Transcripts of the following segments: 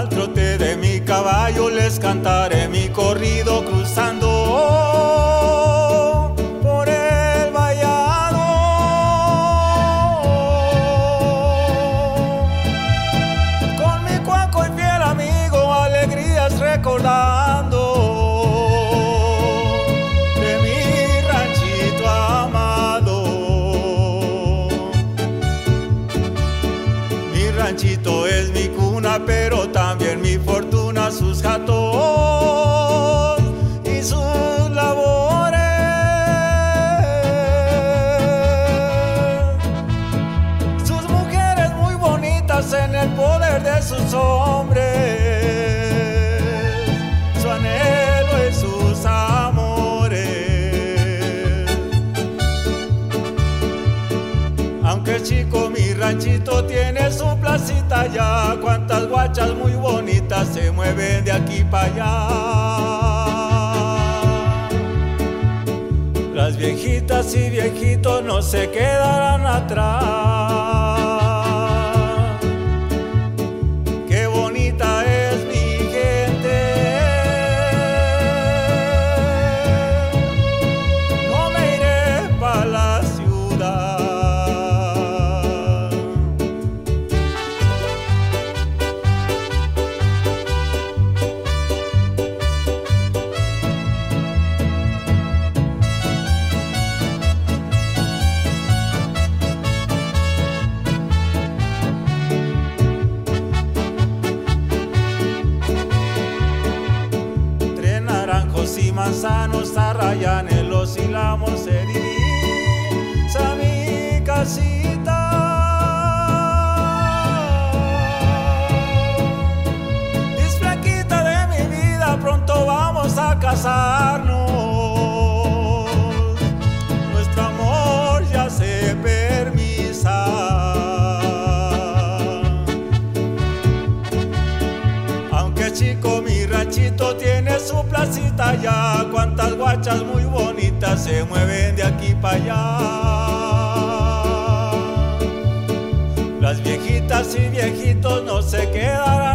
Al trote de mi caballo les cantaré mi corrido cruzando tiene su placita ya, cuántas guachas muy bonitas se mueven de aquí para allá. Las viejitas y viejitos no se quedarán atrás. dejamos de vivir, mi casita. Disflaquita de mi vida, pronto vamos a casarnos. cuántas guachas muy bonitas se mueven de aquí para allá. Las viejitas y viejitos no se quedarán.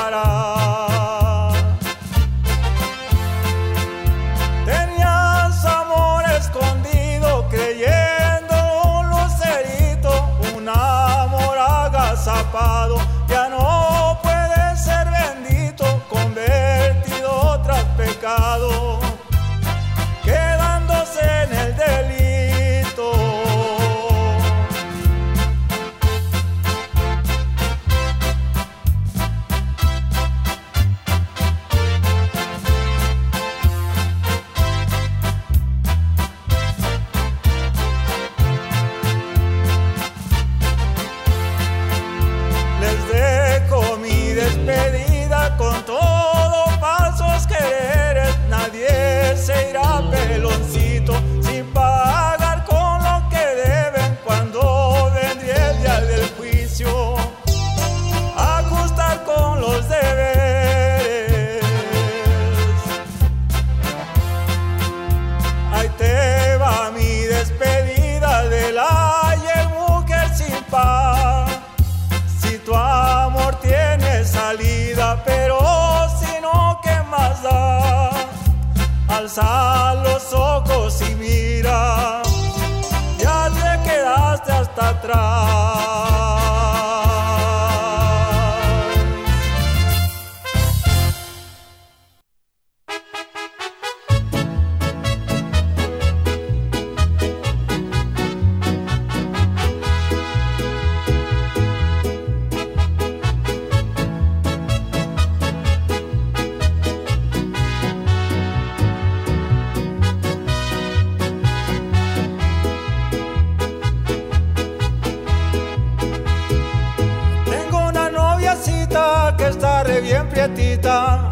A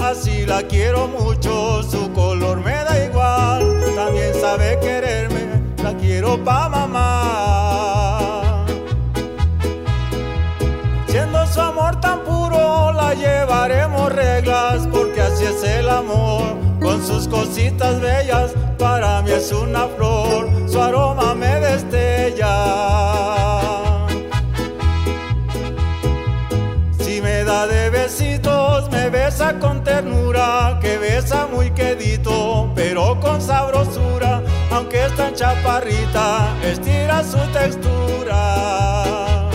así la quiero mucho, su color me da igual, también sabe quererme, la quiero pa' mamá. Siendo su amor tan puro, la llevaremos reglas, porque así es el amor, con sus cositas bellas, para mí es una flor, su aroma con ternura, que besa muy quedito, pero con sabrosura, aunque es tan chaparrita, estira su textura.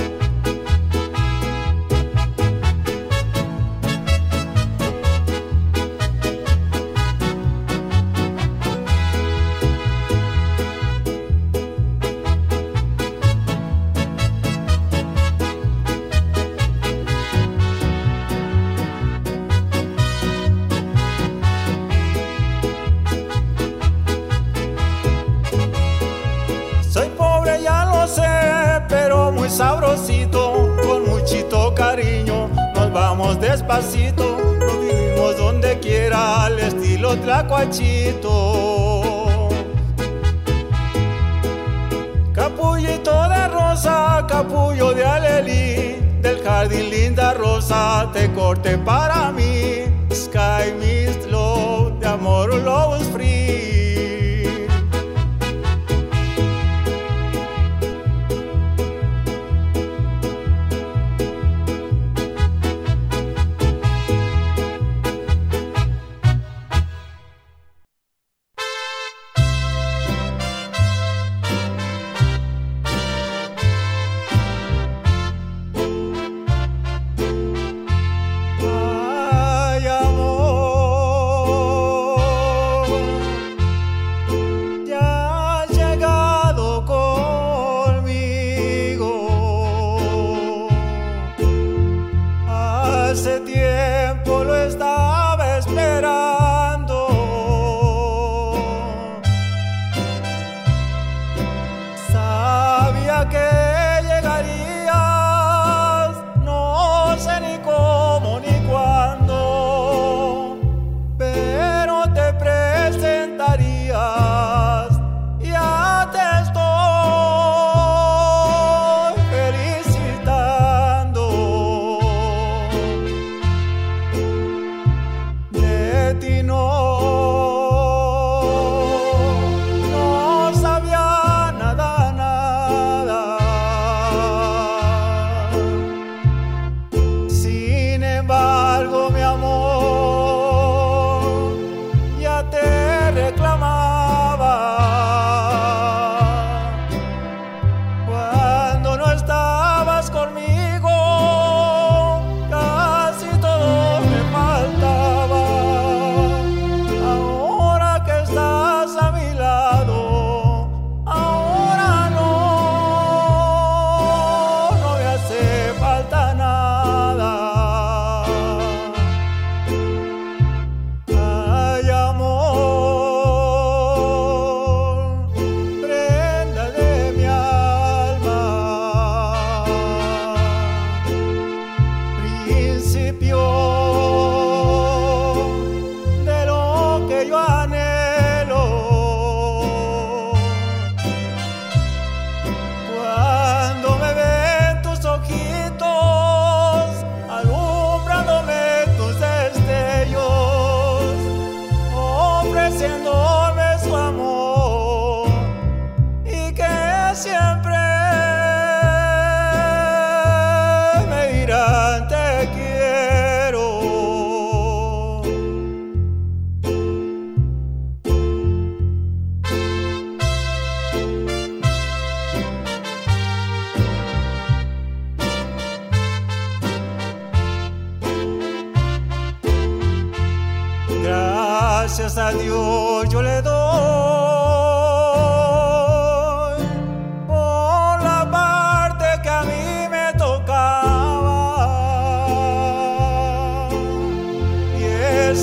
Despacito, nos vivimos donde quiera, al estilo tlacuachito. Capullito de rosa, capullo de alelí, del jardín linda rosa, te corté para mí. Sky Mist Love, de amor love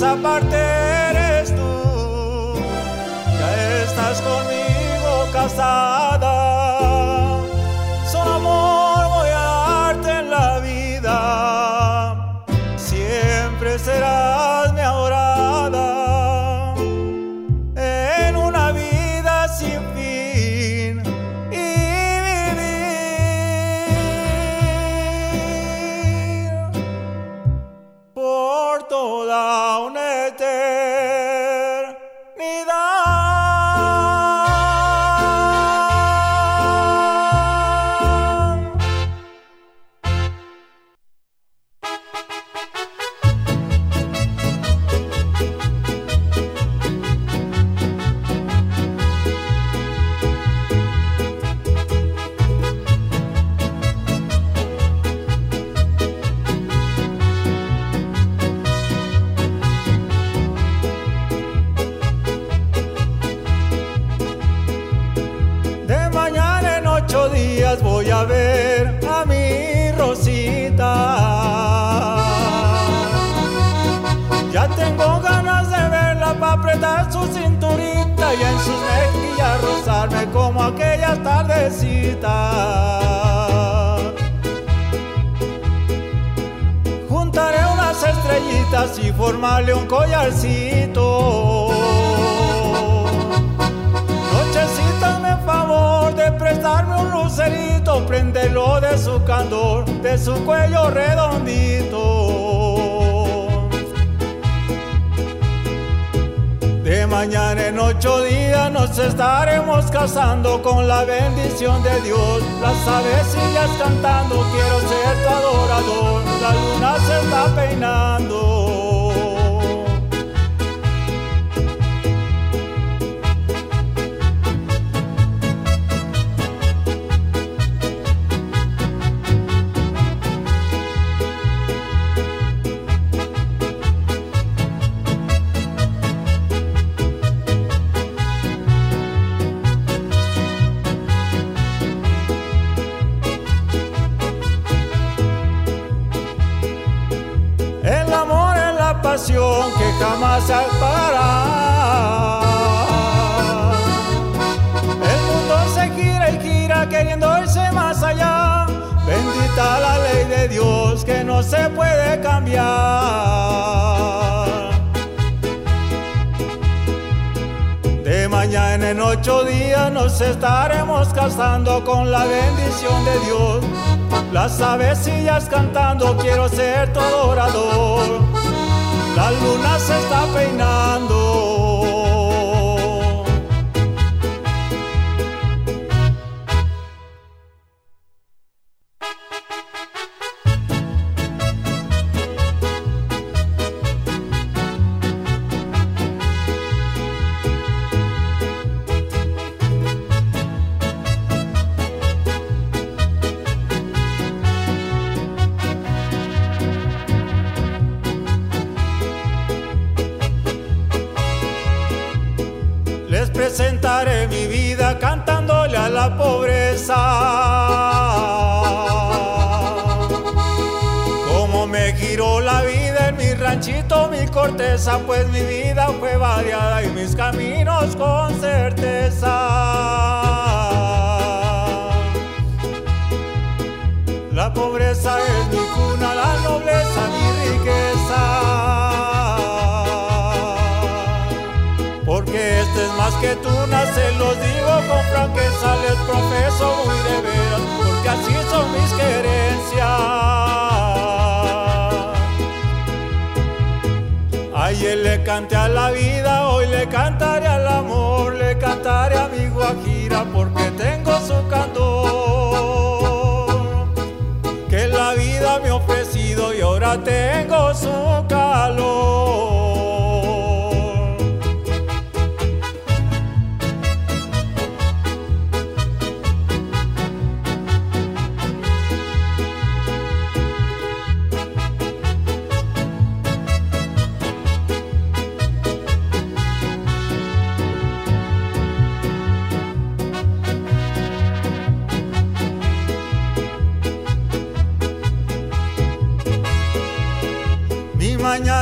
esa parte eres tú, ya estás conmigo casada. Ver a mi Rosita. Ya tengo ganas de verla para apretar su cinturita y en sus mejillas rozarme como aquella tardecita. Juntaré unas estrellitas y formarle un collarcito. Prestarme un lucerito, prenderlo de su candor, de su cuello redondito. De mañana en ocho días nos estaremos casando con la bendición de Dios. Las avecillas cantando, quiero ser tu adorador. La luna se está peinando. Jamás se apagará. El mundo se gira y gira queriendo irse más allá. Bendita la ley de Dios que no se puede cambiar. De mañana en ocho días nos estaremos casando con la bendición de Dios. Las avecillas cantando, quiero ser tu adorador. La luna se está peinando. Mi corteza, pues mi vida fue variada y mis caminos con certeza. La pobreza es mi cuna, la nobleza mi riqueza. Porque este es más que tú, se los digo con franqueza, les profeso muy de veras, porque así son mis querencias. Ayer le canté a la vida, hoy le cantaré al amor, le cantaré a mi guajira, porque tengo su candor. Que la vida me ha ofrecido y ahora tengo su calor.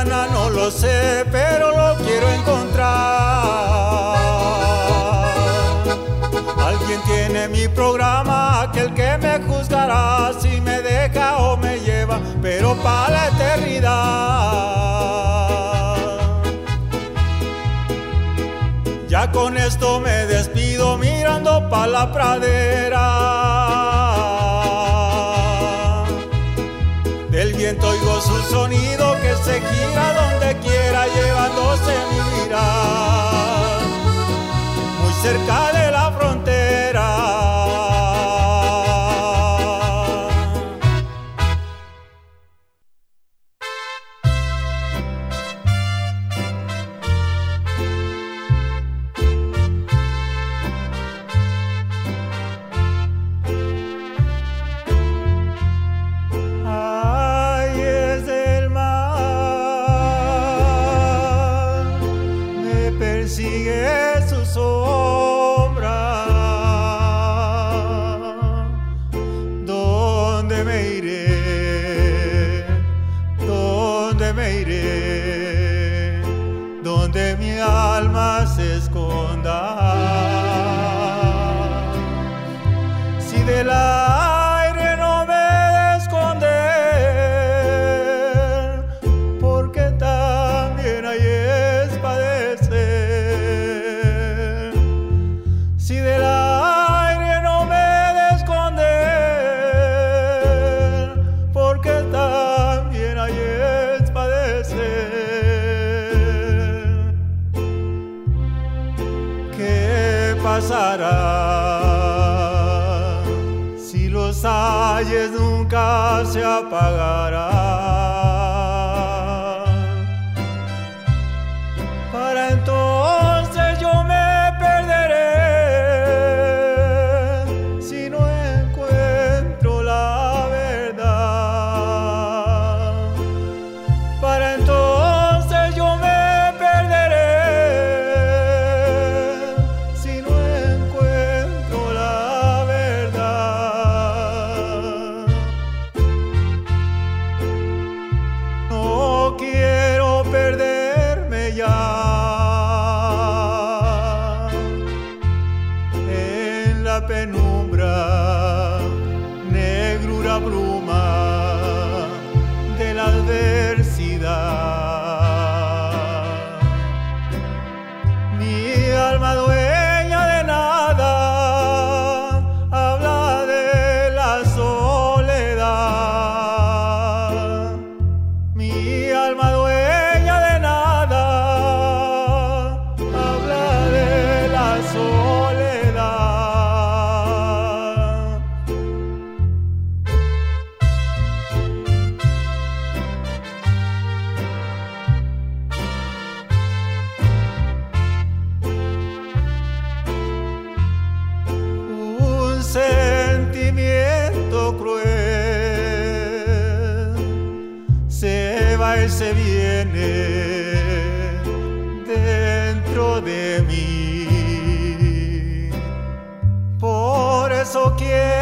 No lo sé, pero lo quiero encontrar. de mi programa aquel que me juzgará si me deja o me lleva, pero para la eternidad. Ya con esto me despido mirando para la pradera. Su sonido que se gira donde quiera llevándose mi mirar. Muy cerca de la ayes nunca se apagarán? Penumbra, negrura bruma eso quiero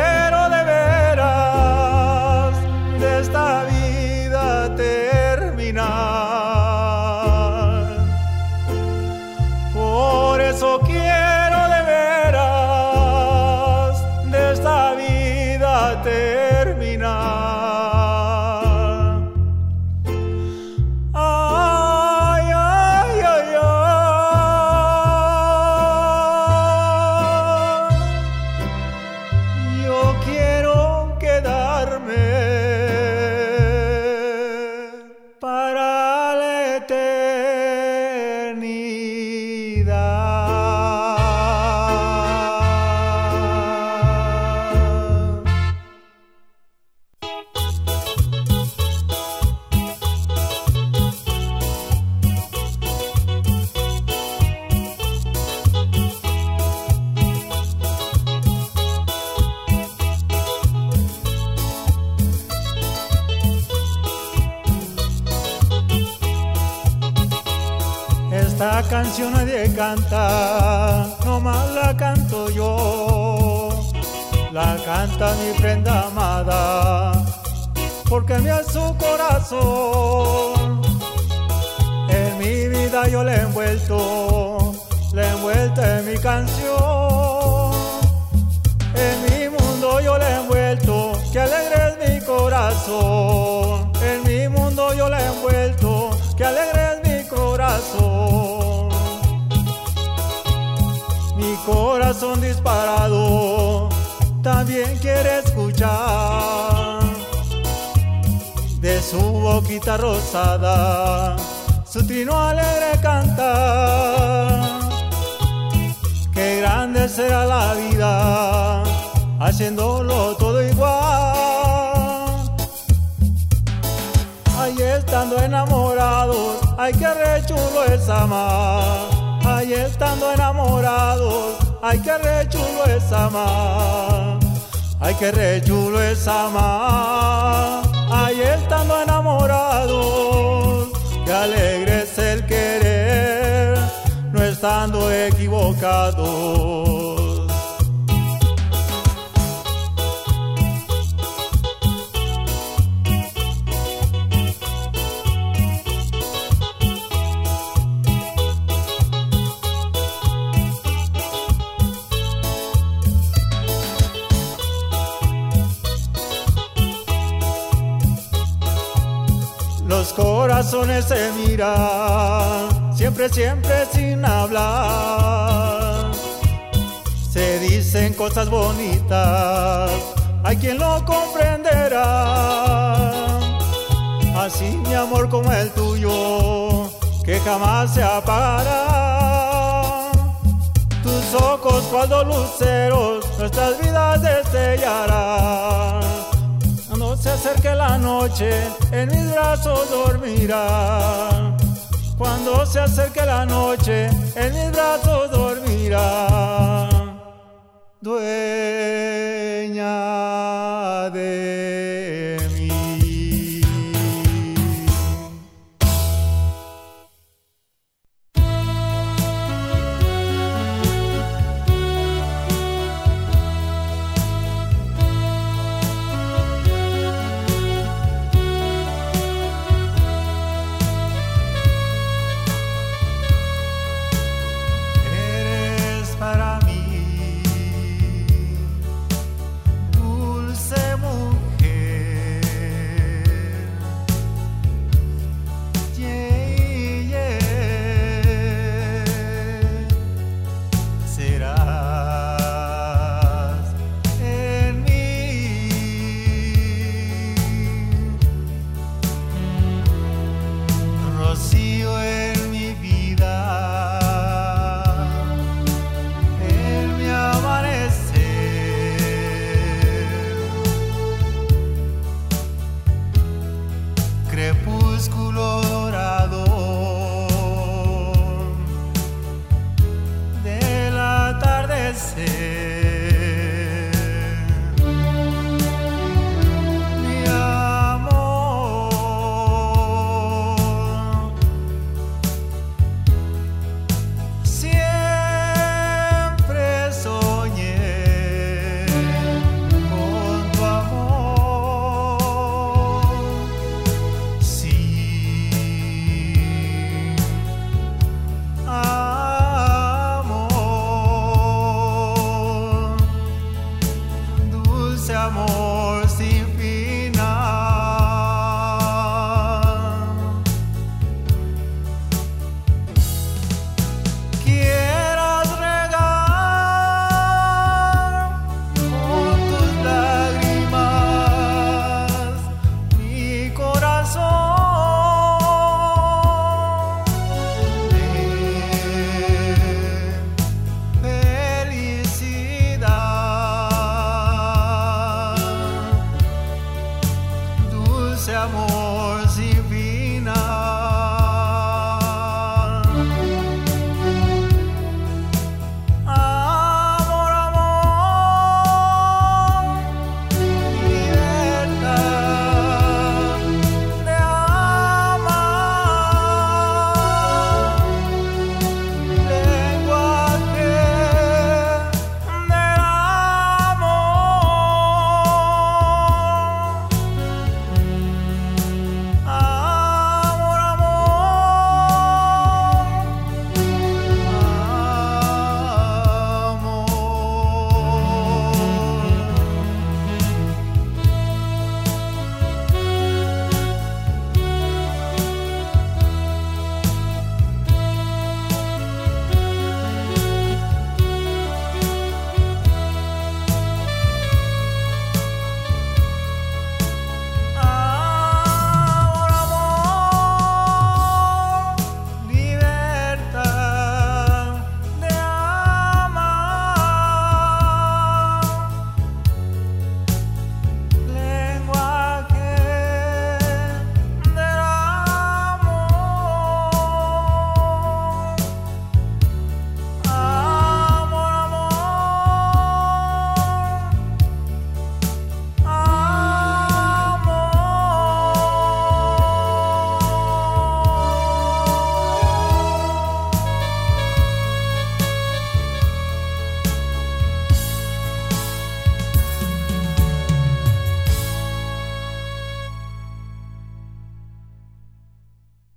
canción nadie canta, nomás la canto yo. La canta mi prenda amada, porque me es su corazón. En mi vida yo le he envuelto, le he envuelto en mi canción. En mi mundo yo le he envuelto, que alegre es mi corazón. En mi mundo yo le he envuelto, que alegre es mi corazón. Disparado también quiere escuchar de su boquita rosada su trino alegre cantar. Qué grande será la vida haciéndolo todo igual. Ahí estando enamorados, ay que rechulo es amar. Ahí estando enamorados, ay que rechulo es amar. Ay que rechulo es amar. Ahí estando enamorados, que alegre es el querer, no estando equivocados. Los corazones se miran, siempre, siempre sin hablar. Se dicen cosas bonitas, hay quien lo comprenderá. Así mi amor como el tuyo, que jamás se apagará. Tus ojos cuando luceros, nuestras vidas destellarán. Cuando se acerque la noche, en mis brazos dormirá. Cuando se acerque la noche, en mis brazos dormirá. Dueña de...